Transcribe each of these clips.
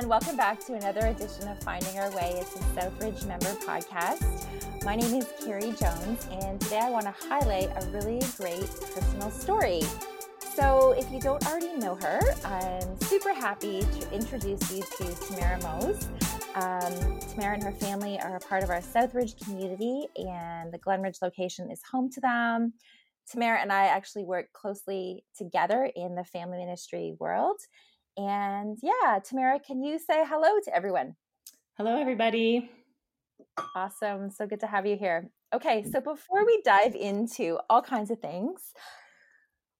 everyone. Welcome back to another edition of Finding Our Way. It's a Southridge member podcast. My name is Carrie Jones, and today I want to highlight a really great personal story. So, if you don't already know her, I'm super happy to introduce you to Tamara Moes. Um, Tamara and her family are a part of our Southridge community, and the Glenridge location is home to them. Tamara and I actually work closely together in the family ministry world. And yeah, Tamara, can you say hello to everyone? Hello, everybody. Awesome. So good to have you here. Okay, so before we dive into all kinds of things,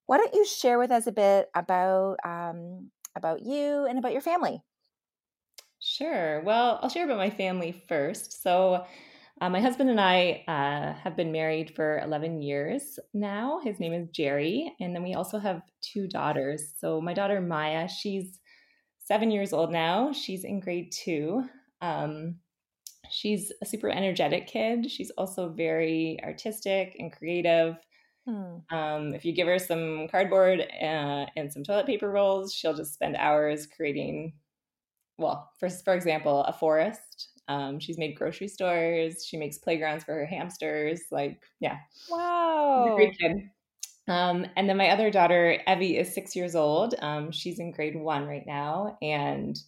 why don't you share with us a bit about um, about you and about your family? Sure. Well, I'll share about my family first. So, uh, my husband and I uh, have been married for 11 years now. His name is Jerry. And then we also have two daughters. So, my daughter Maya, she's seven years old now. She's in grade two. Um, she's a super energetic kid. She's also very artistic and creative. Hmm. Um, if you give her some cardboard uh, and some toilet paper rolls, she'll just spend hours creating, well, for, for example, a forest um, she's made grocery stores. She makes playgrounds for her hamsters. Like, yeah. Wow. great kid. Um, and then my other daughter, Evie, is six years old. Um, she's in grade one right now. And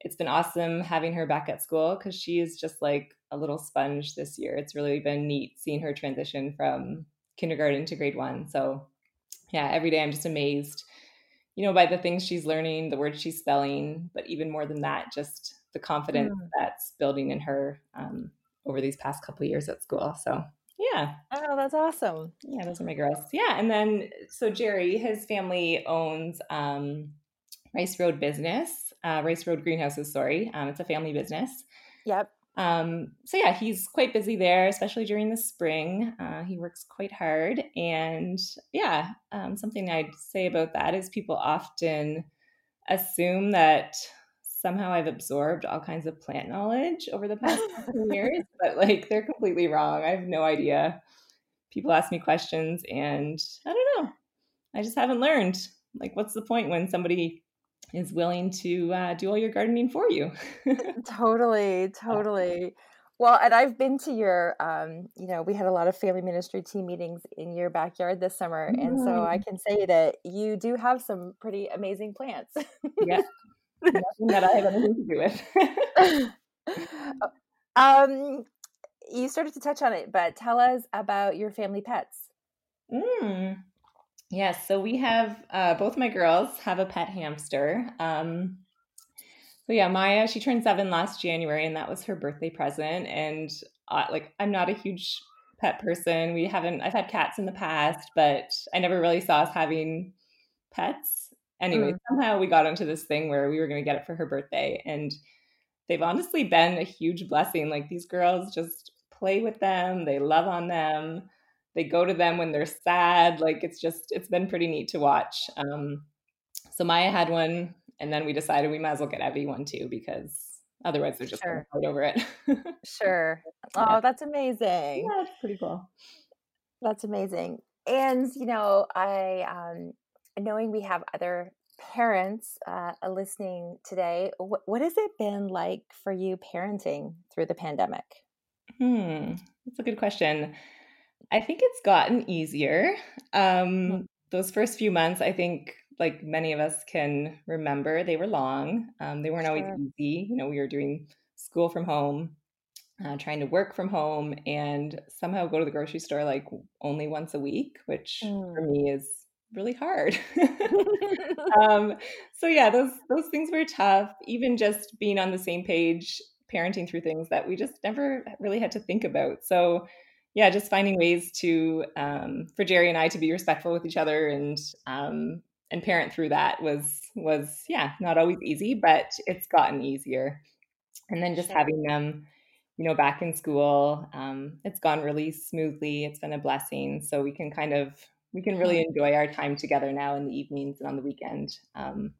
it's been awesome having her back at school because she is just like a little sponge this year. It's really been neat seeing her transition from kindergarten to grade one. So, yeah, every day I'm just amazed, you know, by the things she's learning, the words she's spelling, but even more than that, just the confidence mm. that's building in her um, over these past couple years at school. So yeah. Oh, that's awesome. Yeah, those are my girls. Yeah, and then so Jerry, his family owns um, Rice Road Business, uh, Rice Road Greenhouses. Sorry, um, it's a family business. Yep. Um, so yeah, he's quite busy there, especially during the spring. Uh, he works quite hard, and yeah, um, something I'd say about that is people often assume that somehow I've absorbed all kinds of plant knowledge over the past years, but like they're completely wrong. I have no idea. People ask me questions and I don't know. I just haven't learned. Like, what's the point when somebody is willing to uh, do all your gardening for you? totally, totally. Well, and I've been to your, um, you know, we had a lot of family ministry team meetings in your backyard this summer. Mm. And so I mm. can say that you do have some pretty amazing plants. yeah, Nothing that I have anything to do with. um, you started to touch on it, but tell us about your family pets. Mm. Yes, so we have uh, both my girls have a pet hamster. Um, so yeah, Maya, she turned seven last January, and that was her birthday present. And uh, like, I'm not a huge pet person. We haven't. I've had cats in the past, but I never really saw us having pets anyway, mm. somehow we got into this thing where we were going to get it for her birthday. And they've honestly been a huge blessing. Like these girls just play with them, they love on them, they go to them when they're sad. Like it's just, it's been pretty neat to watch. Um, so Maya had one, and then we decided we might as well get Evie one too because otherwise they're just sure. going to fight over it. sure. Oh, that's amazing. Yeah, it's pretty cool. That's amazing. And you know, I um, knowing we have other parents uh, listening today, what, what has it been like for you parenting through the pandemic? Hmm, that's a good question. I think it's gotten easier. Um, mm-hmm. Those first few months, I think, like many of us can remember, they were long. Um, they weren't sure. always easy. You know, we were doing school from home, uh, trying to work from home, and somehow go to the grocery store like only once a week, which mm. for me is really hard. um, so yeah, those those things were tough. Even just being on the same page, parenting through things that we just never really had to think about. So yeah, just finding ways to um, for Jerry and I to be respectful with each other and um, and parent through that was was yeah not always easy, but it's gotten easier. And then just having them you know back in school um, it's gone really smoothly it's been a blessing so we can kind of we can really enjoy our time together now in the evenings and on the weekend um,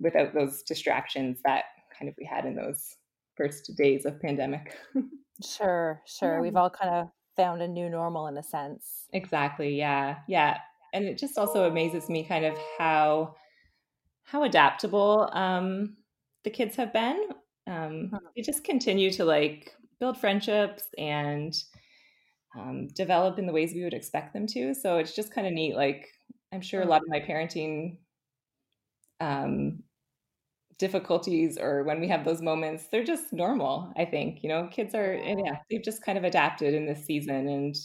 without those distractions that kind of we had in those first days of pandemic. sure, sure. Yeah. We've all kind of found a new normal in a sense. Exactly. Yeah. Yeah. And it just also amazes me kind of how how adaptable um, the kids have been. Um. They just continue to like build friendships and um, develop in the ways we would expect them to. So it's just kind of neat. Like I'm sure a lot of my parenting um, difficulties or when we have those moments, they're just normal. I think you know kids are yeah they've just kind of adapted in this season and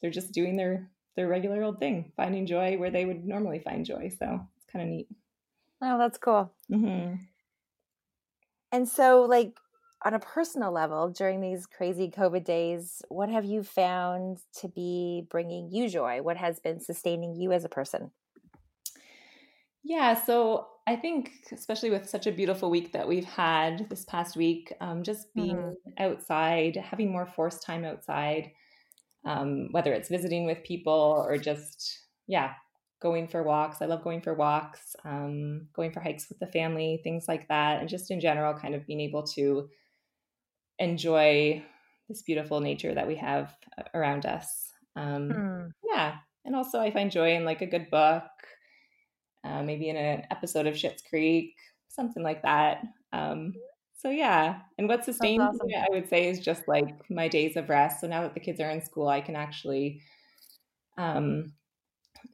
they're just doing their their regular old thing, finding joy where they would normally find joy. So it's kind of neat. Oh, that's cool. Mm-hmm. And so, like, on a personal level, during these crazy COVID days, what have you found to be bringing you joy? What has been sustaining you as a person? Yeah, so I think, especially with such a beautiful week that we've had this past week, um, just being mm-hmm. outside, having more forced time outside, um, whether it's visiting with people or just, yeah, going for walks. I love going for walks, um, going for hikes with the family, things like that. And just in general, kind of being able to enjoy this beautiful nature that we have around us. Um, mm. Yeah. And also, I find joy in like a good book, uh, maybe in an episode of Schitt's Creek, something like that. Um, so yeah, and what sustains awesome. me, I would say, is just like my days of rest. So now that the kids are in school, I can actually um,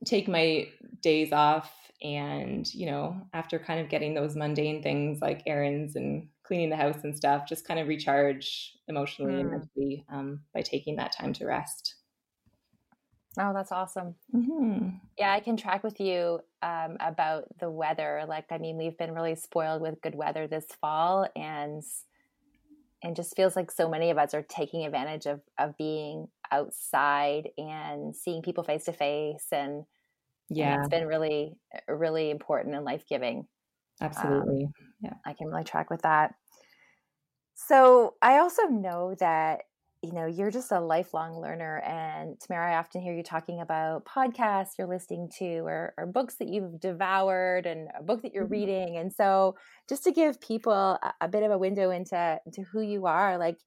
take my days off, and you know, after kind of getting those mundane things like errands and cleaning the house and stuff, just kind of recharge emotionally mm. and mentally um, by taking that time to rest. Oh, that's awesome. Mm-hmm. Yeah, I can track with you um, about the weather. Like, I mean, we've been really spoiled with good weather this fall, and and just feels like so many of us are taking advantage of of being outside and seeing people face to face, and yeah, and it's been really, really important and life giving. Absolutely, um, yeah, I can really track with that. So I also know that you know you're just a lifelong learner and tamara i often hear you talking about podcasts you're listening to or, or books that you've devoured and a book that you're mm-hmm. reading and so just to give people a, a, bit of a window into into who you are like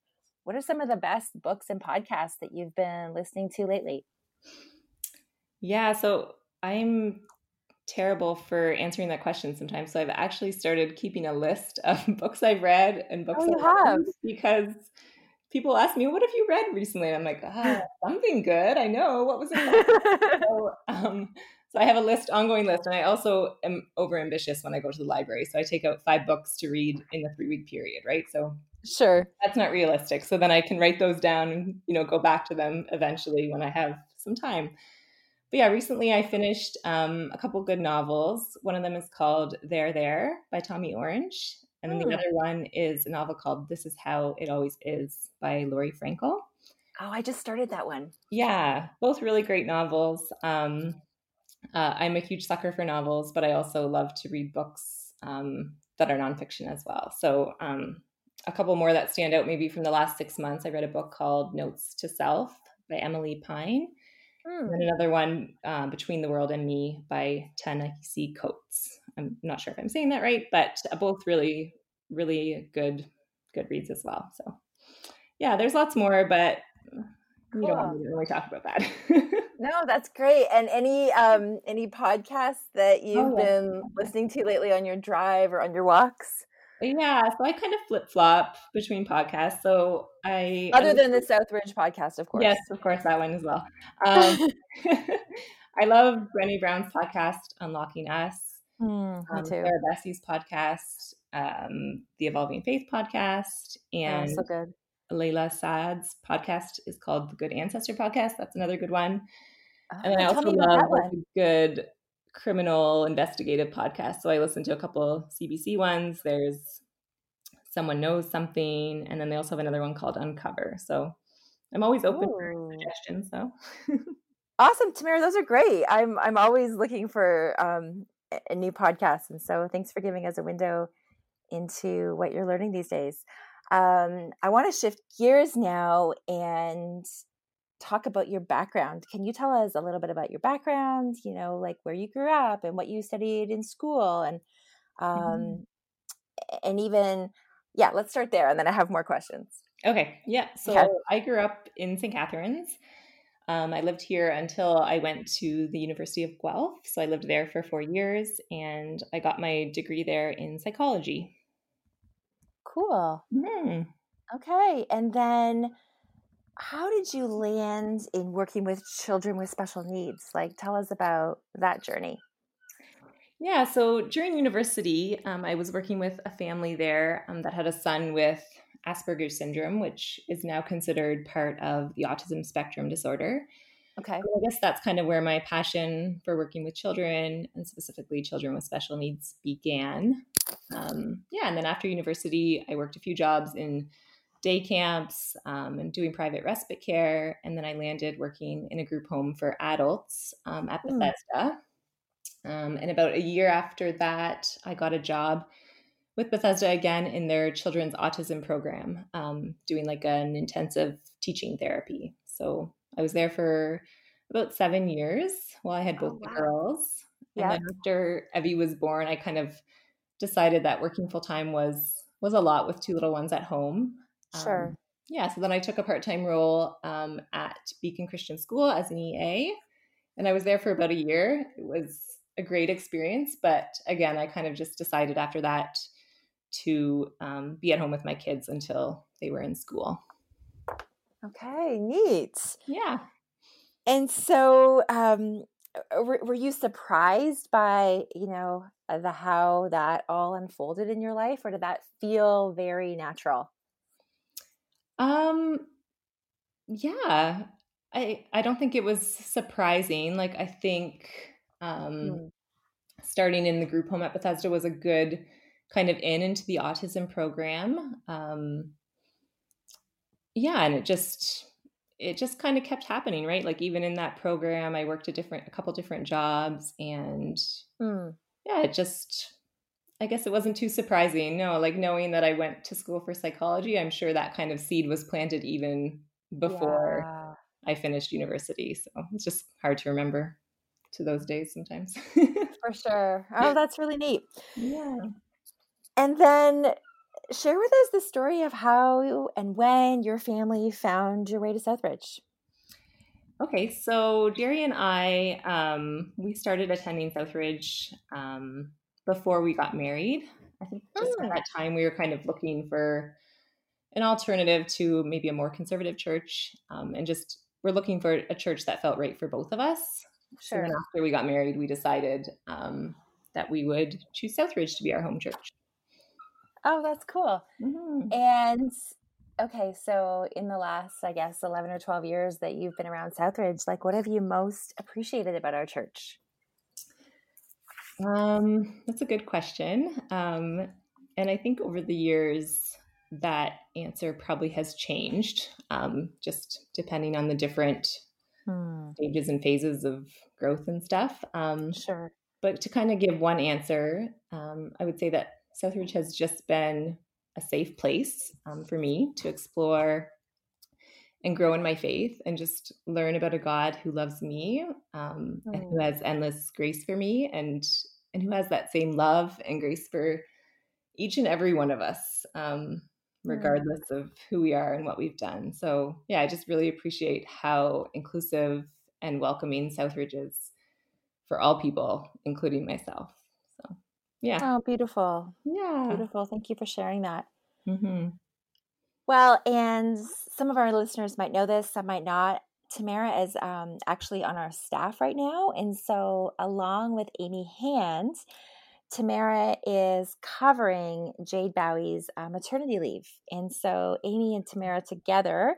what are some of the best books and podcasts that you've been listening to lately yeah so i'm terrible for answering that question sometimes so i've actually started keeping a list of books i've read and books oh, you have because people ask me, "What have you read recently?" And I'm like, ah, "Something good." I know what was it. so, um, so I have a list, ongoing list, and I also am over ambitious when I go to the library. So I take out five books to read in the three week period, right? So sure, that's not realistic. So then I can write those down and you know go back to them eventually when I have some time. But yeah, recently I finished um, a couple good novels. One of them is called There There by Tommy Orange, and then the hmm. other one is a novel called This Is How It Always Is by Laurie Frankel. Oh, I just started that one. Yeah, both really great novels. Um, uh, I'm a huge sucker for novels, but I also love to read books um, that are nonfiction as well. So, um, a couple more that stand out maybe from the last six months. I read a book called Notes to Self by Emilie Pine. Mm. And another one, uh, Between the World and Me by Ta-Nehisi Coates. I'm not sure if I'm saying that right, but both really, really good, good reads as well. So, yeah, there's lots more, but cool. we don't want to really talk about that. no, that's great. And any um any podcasts that you've oh, yeah. been listening to lately on your drive or on your walks? Yeah, so I kind of flip flop between podcasts. So I other than the Southridge podcast, of course. Yes, of course, that one as well. Um, I love Brené Brown's podcast, Unlocking Us. Mm, um, Sarah Bessey's podcast, um, the Evolving Faith podcast, and oh, so good. Layla Saad's podcast is called the Good Ancestor podcast. That's another good one. Oh, and I also love a good criminal investigative podcast. So I listen to a couple CBC ones. There's Someone Knows Something, and then they also have another one called Uncover. So I'm always open Ooh. for suggestions. So awesome, Tamara. Those are great. I'm I'm always looking for um, a new podcast, and so thanks for giving us a window into what you're learning these days. Um, I want to shift gears now and talk about your background. Can you tell us a little bit about your background? You know, like where you grew up and what you studied in school, and um, mm-hmm. and even yeah, let's start there, and then I have more questions. Okay, yeah. So. I grew up in St. Catharines. Um, I lived here until I went to the University of Guelph. So I lived there for four years, and I got my degree there in psychology. Cool. Mm. Okay. And then how did you land in working with children with special needs? Like, tell us about that journey. Yeah, so during university, um, I was working with a family there um, that had a son with Asperger's syndrome, which is now considered part of the autism spectrum disorder. Okay. So I guess that's kind of where my passion for working with children and specifically children with special needs began. Um, yeah, and then after university, I worked a few jobs in day camps um, and doing private respite care. And then I landed working in a group home for adults um, at hmm. Bethesda. Um, and about a year after that, I got a job with Bethesda again in their children's autism program, um, doing like an intensive teaching therapy. So I was there for about seven years while I had both oh, wow. the girls. Yeah. And then after Evie was born, I kind of decided that working full time was was a lot with two little ones at home. Sure. Um, yeah, so then I took a part time role um, at Beacon Christian School as an EA, and I was there for about a year. It was a great experience, but again, I kind of just decided after that to um, be at home with my kids until they were in school. Okay, neat. Yeah. And so, um, were, were you surprised by you know the how that all unfolded in your life, or did that feel very natural? Um, yeah, I I don't think it was surprising. Like I think um, mm. starting in the group home at Bethesda was a good kind of in into the autism program. Um, yeah, and it just it just kind of kept happening, right? Like even in that program, I worked a different a couple different jobs, and mm. yeah, it just I guess it wasn't too surprising. No, like knowing that I went to school for psychology, I'm sure that kind of seed was planted even before yeah. I finished university. So it's just hard to remember to those days sometimes. for sure. Oh, that's really neat. Yeah. And then share with us the story of how and when your family found your way to Southridge. Okay, so Jerry and I, um, we started attending Southridge um, before we got married. I think just at hmm. that time we were kind of looking for an alternative to maybe a more conservative church, um, and just we're looking for a church that felt right for both of us. Sure. So after we got married, we decided um, that we would choose Southridge to be our home church. Oh, that's cool. Mm-hmm. And okay, so in the last, I guess, 11 or 12 years that you've been around Southridge, like what have you most appreciated about our church? Um, that's a good question. Um, and I think over the years, that answer probably has changed, um, just depending on the different hmm. stages and phases of growth and stuff. Um, sure. But to kind of give one answer, um, I would say that Southridge has just been a safe place um, for me to explore and grow in my faith and just learn about a God who loves me um, mm. and who mm. has endless grace for me and and who has that same love and grace for each and every one of us, um, regardless of who we are and what we've done. So yeah, I just really appreciate how inclusive and welcoming Southridge is for all people, including myself. So yeah. Oh, beautiful. Yeah. Beautiful. Thank you for sharing that. Mm-hmm. Well, and some of our listeners might know this, some might not. Tamara is um, actually on our staff right now. And so, along with Amy Hand, Tamara is covering Jade Bowie's uh, maternity leave. And so, Amy and Tamara together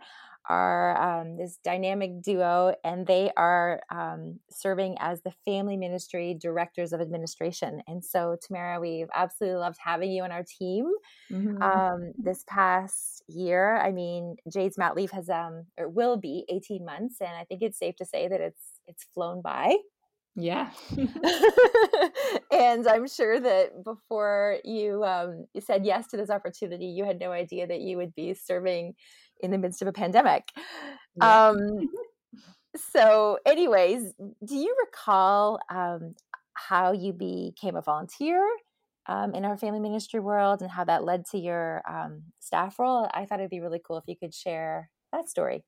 are um, this dynamic duo, and they are um, serving as the family ministry directors of administration. And so, Tamara, we've absolutely loved having you on our team mm-hmm. um, this past year. I mean, Jade's mat leave has um or will be eighteen months, and I think it's safe to say that it's it's flown by. Yeah. and I'm sure that before you um, you said yes to this opportunity, you had no idea that you would be serving in the midst of a pandemic. Yeah. Um, so, anyways, do you recall um, how you became a volunteer um, in our family ministry world and how that led to your um, staff role? I thought it'd be really cool if you could share that story.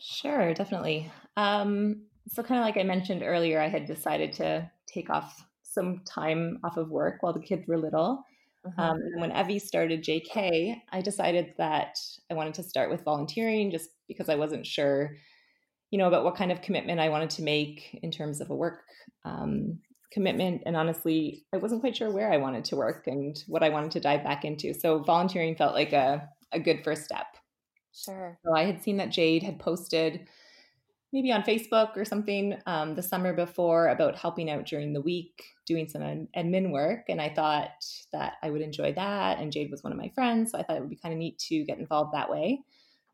Sure, definitely. Um, so, kind of like I mentioned earlier, I had decided to take off some time off of work while the kids were little. Mm-hmm. Um, and when Evie started JK, I decided that I wanted to start with volunteering just because I wasn't sure, you know, about what kind of commitment I wanted to make in terms of a work um, commitment. And honestly, I wasn't quite sure where I wanted to work and what I wanted to dive back into. So volunteering felt like a, a good first step. Sure. So I had seen that Jade had posted maybe on Facebook or something um, the summer before about helping out during the week, doing some admin work. And I thought that I would enjoy that. And Jade was one of my friends. So I thought it would be kind of neat to get involved that way.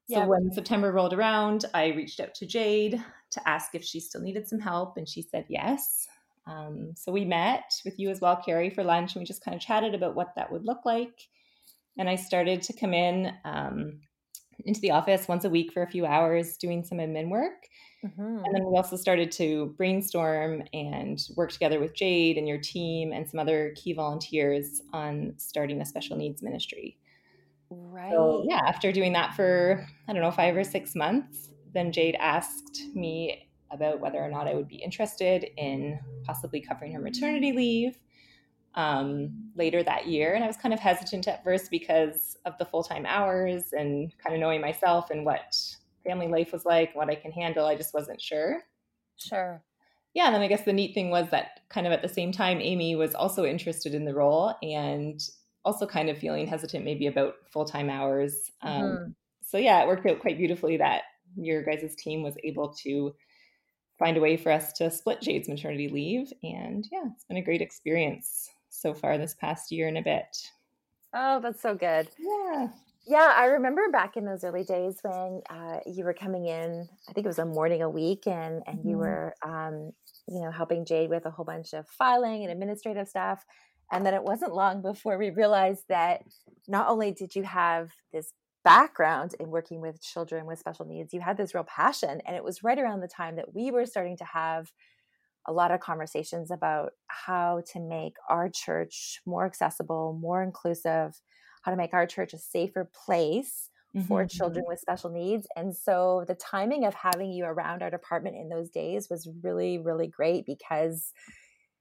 So when September rolled around, I reached out to Jade to ask if she still needed some help. And she said yes. Um, so we met with you as well, Carrie, for lunch. And we just kind of chatted about what that would look like. And I started to come in um, into the office once a week for a few hours doing some admin work. Mm-hmm. And then we also started to brainstorm and work together with Jade and your team and some other key volunteers on starting a special needs ministry. Right. So, yeah, after doing that for, I don't know, five or six months, then Jade asked me about whether or not I would be interested in possibly covering her maternity leave um, later that year. And I was kind of hesitant at first because of the full time hours and kind of knowing myself and what family life was like, what I can handle. I just wasn't sure. Sure. Yeah. And then I guess the neat thing was that kind of at the same time, Amy was also interested in the role and also kind of feeling hesitant maybe about full time hours. Um, mm-hmm. So, yeah, it worked out quite beautifully that your guys' team was able to find a way for us to split Jade's maternity leave. And yeah, it's been a great experience so far this past year and a bit. Oh, that's so good. Yeah. Yeah, I remember back in those early days when uh, you were coming in. I think it was a morning a week, and and mm-hmm. you were, um, you know, helping Jade with a whole bunch of filing and administrative stuff. And then it wasn't long before we realized that not only did you have this background in working with children with special needs, you had this real passion, and it was right around the time that we were starting to have a lot of conversations about how to make our church more accessible, more inclusive how to make our church a safer place mm-hmm. for children with special needs. And so the timing of having you around our department in those days was really, really great because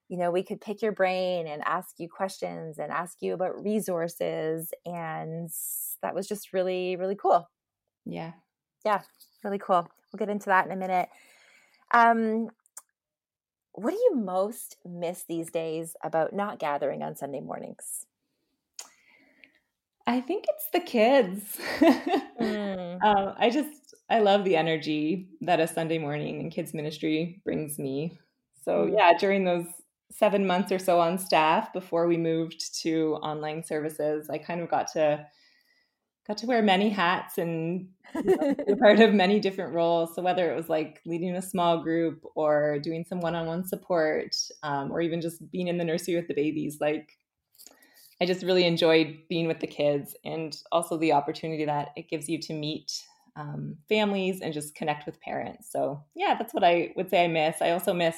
you know we could pick your brain and ask you questions and ask you about resources and that was just really really cool yeah yeah really cool we'll get into that in a minute um what do you most miss these days about not gathering on sunday mornings I think it's the kids. mm. um, I just, I love the energy that a Sunday morning in kids ministry brings me. So, mm. yeah, during those seven months or so on staff before we moved to online services, I kind of got to got to wear many hats and be part of many different roles. So whether it was like leading a small group or doing some one-on-one support, um, or even just being in the nursery with the babies, like I just really enjoyed being with the kids and also the opportunity that it gives you to meet um, families and just connect with parents. So, yeah, that's what I would say I miss. I also miss,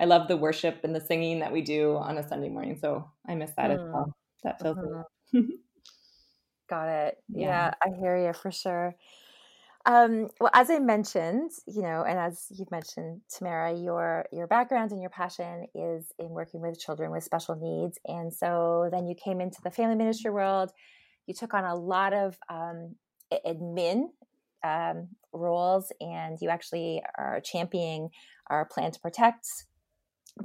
I love the worship and the singing that we do on a Sunday morning. So, I miss that mm. as well. That feels mm-hmm. Got it. Yeah. yeah, I hear you for sure. Um, well, as I mentioned, you know, and as you've mentioned, Tamara, your your background and your passion is in working with children with special needs, and so then you came into the family ministry world. You took on a lot of um, admin um, roles, and you actually are championing our plan to protect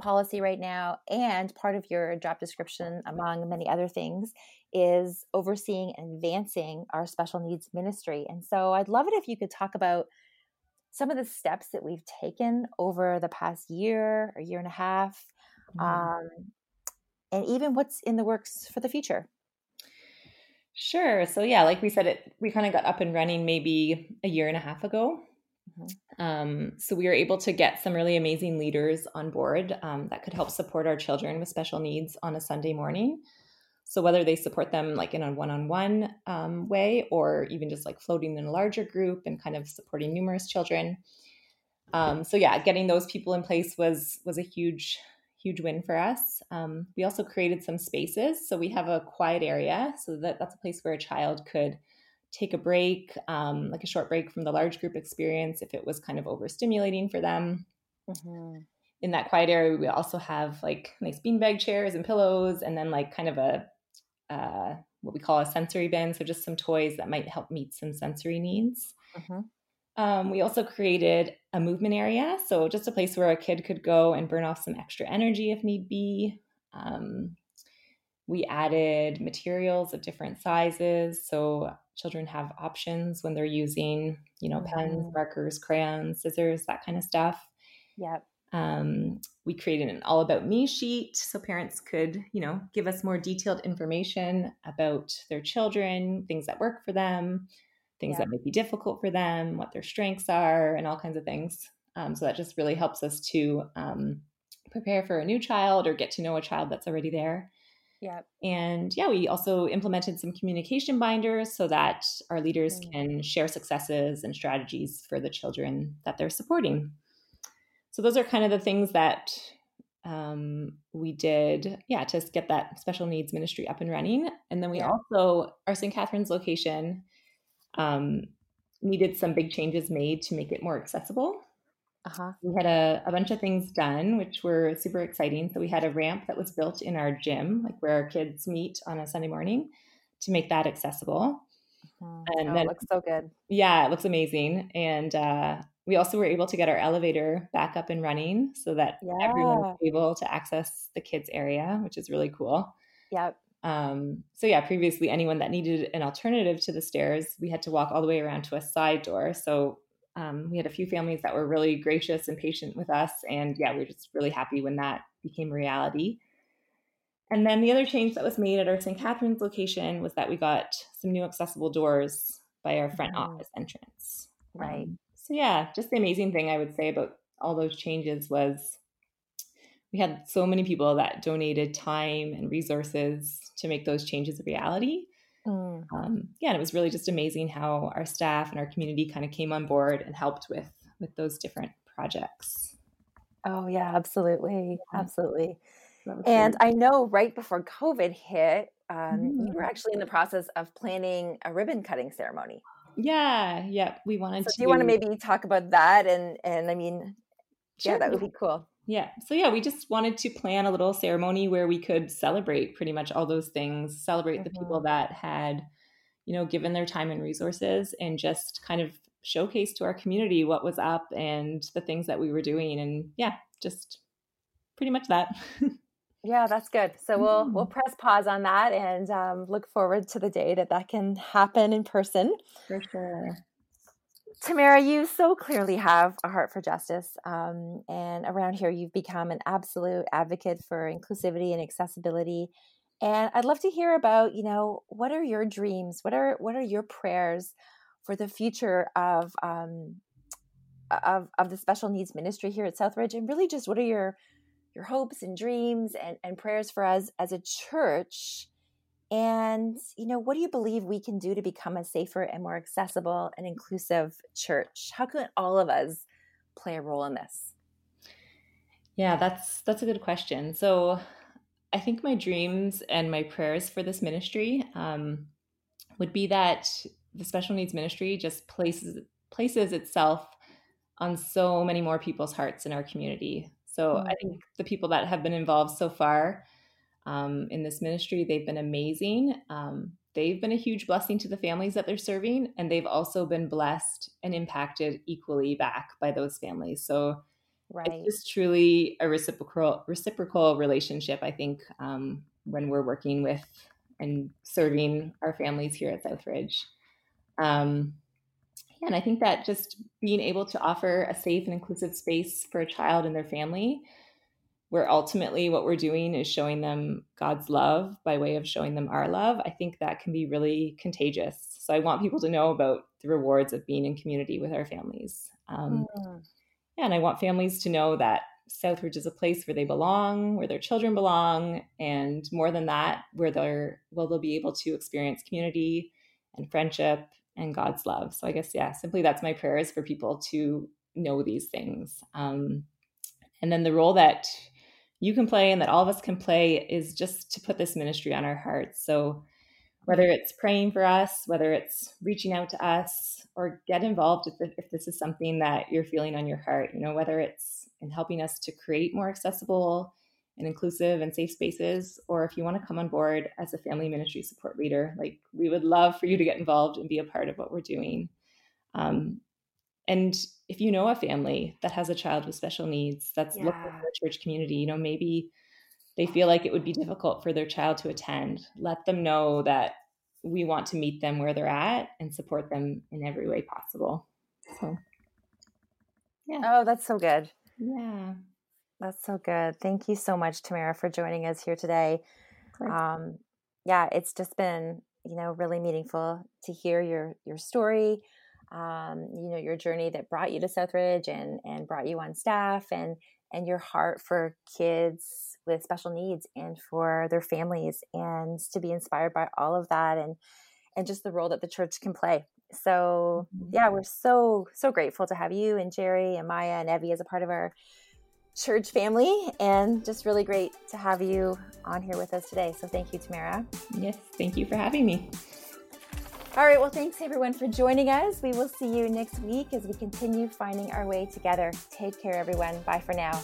policy right now. And part of your job description, among many other things, is overseeing and advancing our special needs ministry. And so I'd love it if you could talk about some of the steps that we've taken over the past year or year and a half, mm-hmm. um, and even what's in the works for the future. Sure. So yeah, like we said, it we kind of got up and running maybe a year and a half ago. Mm-hmm. Um, so we were able to get some really amazing leaders on board um, that could help support our children with special needs on a Sunday morning. So whether they support them like in a one-on-one um, way or even just like floating in a larger group and kind of supporting numerous children. Um, so yeah, getting those people in place was was a huge huge win for us. Um, we also created some spaces. So we have a quiet area, so that that's a place where a child could take a break, um, like a short break from the large group experience if it was kind of overstimulating for them. Mm-hmm. In that quiet area, we also have like nice beanbag chairs and pillows, and then like kind of a uh, what we call a sensory bin, so just some toys that might help meet some sensory needs. Mm-hmm. Um, we also created a movement area, so just a place where a kid could go and burn off some extra energy if need be. Um, we added materials of different sizes, so children have options when they're using, you know, pens, mm-hmm. markers, crayons, scissors, that kind of stuff. Yep. Um, we created an all about me sheet so parents could, you know, give us more detailed information about their children, things that work for them, things yeah. that might be difficult for them, what their strengths are, and all kinds of things. Um, so that just really helps us to um, prepare for a new child or get to know a child that's already there. Yeah. And yeah, we also implemented some communication binders so that our leaders mm. can share successes and strategies for the children that they're supporting. So those are kind of the things that um, we did, yeah, to get that special needs ministry up and running. And then we yeah. also, our St. Catharines location um, needed some big changes made to make it more accessible. Uh-huh. We had a, a bunch of things done, which were super exciting. So we had a ramp that was built in our gym, like where our kids meet on a Sunday morning, to make that accessible. Mm-hmm. And oh, then, it looks so good. Yeah, it looks amazing. And uh, we also were able to get our elevator back up and running so that yeah. everyone was able to access the kids area, which is really cool. Yep. Um, so yeah, previously anyone that needed an alternative to the stairs, we had to walk all the way around to a side door. So um, we had a few families that were really gracious and patient with us. And yeah, we are just really happy when that became reality. And then the other change that was made at our St. Catharines location was that we got some new accessible doors by our front mm-hmm. office entrance. Right. Um, so yeah, just the amazing thing I would say about all those changes was we had so many people that donated time and resources to make those changes a reality. Mm. Um, yeah, and it was really just amazing how our staff and our community kind of came on board and helped with with those different projects. Oh yeah, absolutely, absolutely. And I know right before COVID hit, um, mm-hmm. you were actually in the process of planning a ribbon cutting ceremony. Yeah, yeah, we wanted so to. Do you want to maybe talk about that? And and I mean, sure. yeah, that would be cool. Yeah. So yeah, we just wanted to plan a little ceremony where we could celebrate pretty much all those things, celebrate mm-hmm. the people mm-hmm. that had, you know, given their time and resources and just kind of showcase to our community what was up and the things that we were doing and yeah, just pretty much that. yeah, that's good. So we'll mm-hmm. we'll press pause on that and um, look forward to the day that that can happen in person. For sure. Tamara, you so clearly have a heart for justice. Um, and around here, you've become an absolute advocate for inclusivity and accessibility. And I'd love to hear about, you know, what are your dreams? What are what are your prayers for the future of um, of of the special needs ministry here at Southridge? And really, just what are your your hopes and dreams and, and prayers for us as a church and, you know, what do you believe we can do to become a safer and more accessible and inclusive church? How can all of us play a role in this? Yeah, that's that's a good question. So, I think my dreams and my prayers for this ministry um, would be that the special needs ministry just places places itself on so many more people's hearts in our community. So mm-hmm. I think the people that have been involved so far um, in this ministry. They've been amazing. Um, they've been a huge blessing to the families that they're serving, and they've also been blessed and impacted equally back by those families. So right. it's just truly a reciprocal reciprocal relationship. I think um, when we're working with and serving our families here at Southridge. Um, yeah, and I think that just being able to offer a safe and inclusive space for a child and their family where ultimately what we're doing is showing them God's love by way of showing them our love, I think that can be really contagious. So I want people to know about the rewards of being in community with our families. Um, mm. yeah, and I want families to know that Southridge is a place where they belong, where their children belong, and more than that, where they're well, they'll be able to experience community and friendship and God's love. So I guess yeah, simply that's my prayers for people to know these things. Um, and then the role that you can play and that all of us can play is just to put this ministry on our hearts. So whether it's praying for us, whether it's reaching out to us, or get involved if, if this is something that you're feeling on your heart, you know, whether it's in helping us to create more accessible and inclusive and safe spaces, or if you want to come on board as a family ministry support leader, like we would love for you to get involved and be a part of what we're doing. Um, and if you know a family that has a child with special needs that's yeah. looking for a church community, you know, maybe they feel like it would be difficult for their child to attend, let them know that we want to meet them where they're at and support them in every way possible. So, yeah. Oh, that's so good. Yeah. That's so good. Thank you so much, Tamara, for joining us here today. Um, yeah, it's just been, you know, really meaningful to hear your your story, um, you know, your journey that brought you to Southridge and and brought you on staff and and your heart for kids with special needs and for their families and to be inspired by all of that and and just the role that the church can play. So mm-hmm. yeah, we're so so grateful to have you and Jerry and Maya and Evie as a part of our church family and just really great to have you on here with us today. So thank you, Tamara. Yes, thank you for having me. All right, well, thanks everyone for joining us. We will see you next week as we continue finding our way together. Take care, everyone. Bye for now.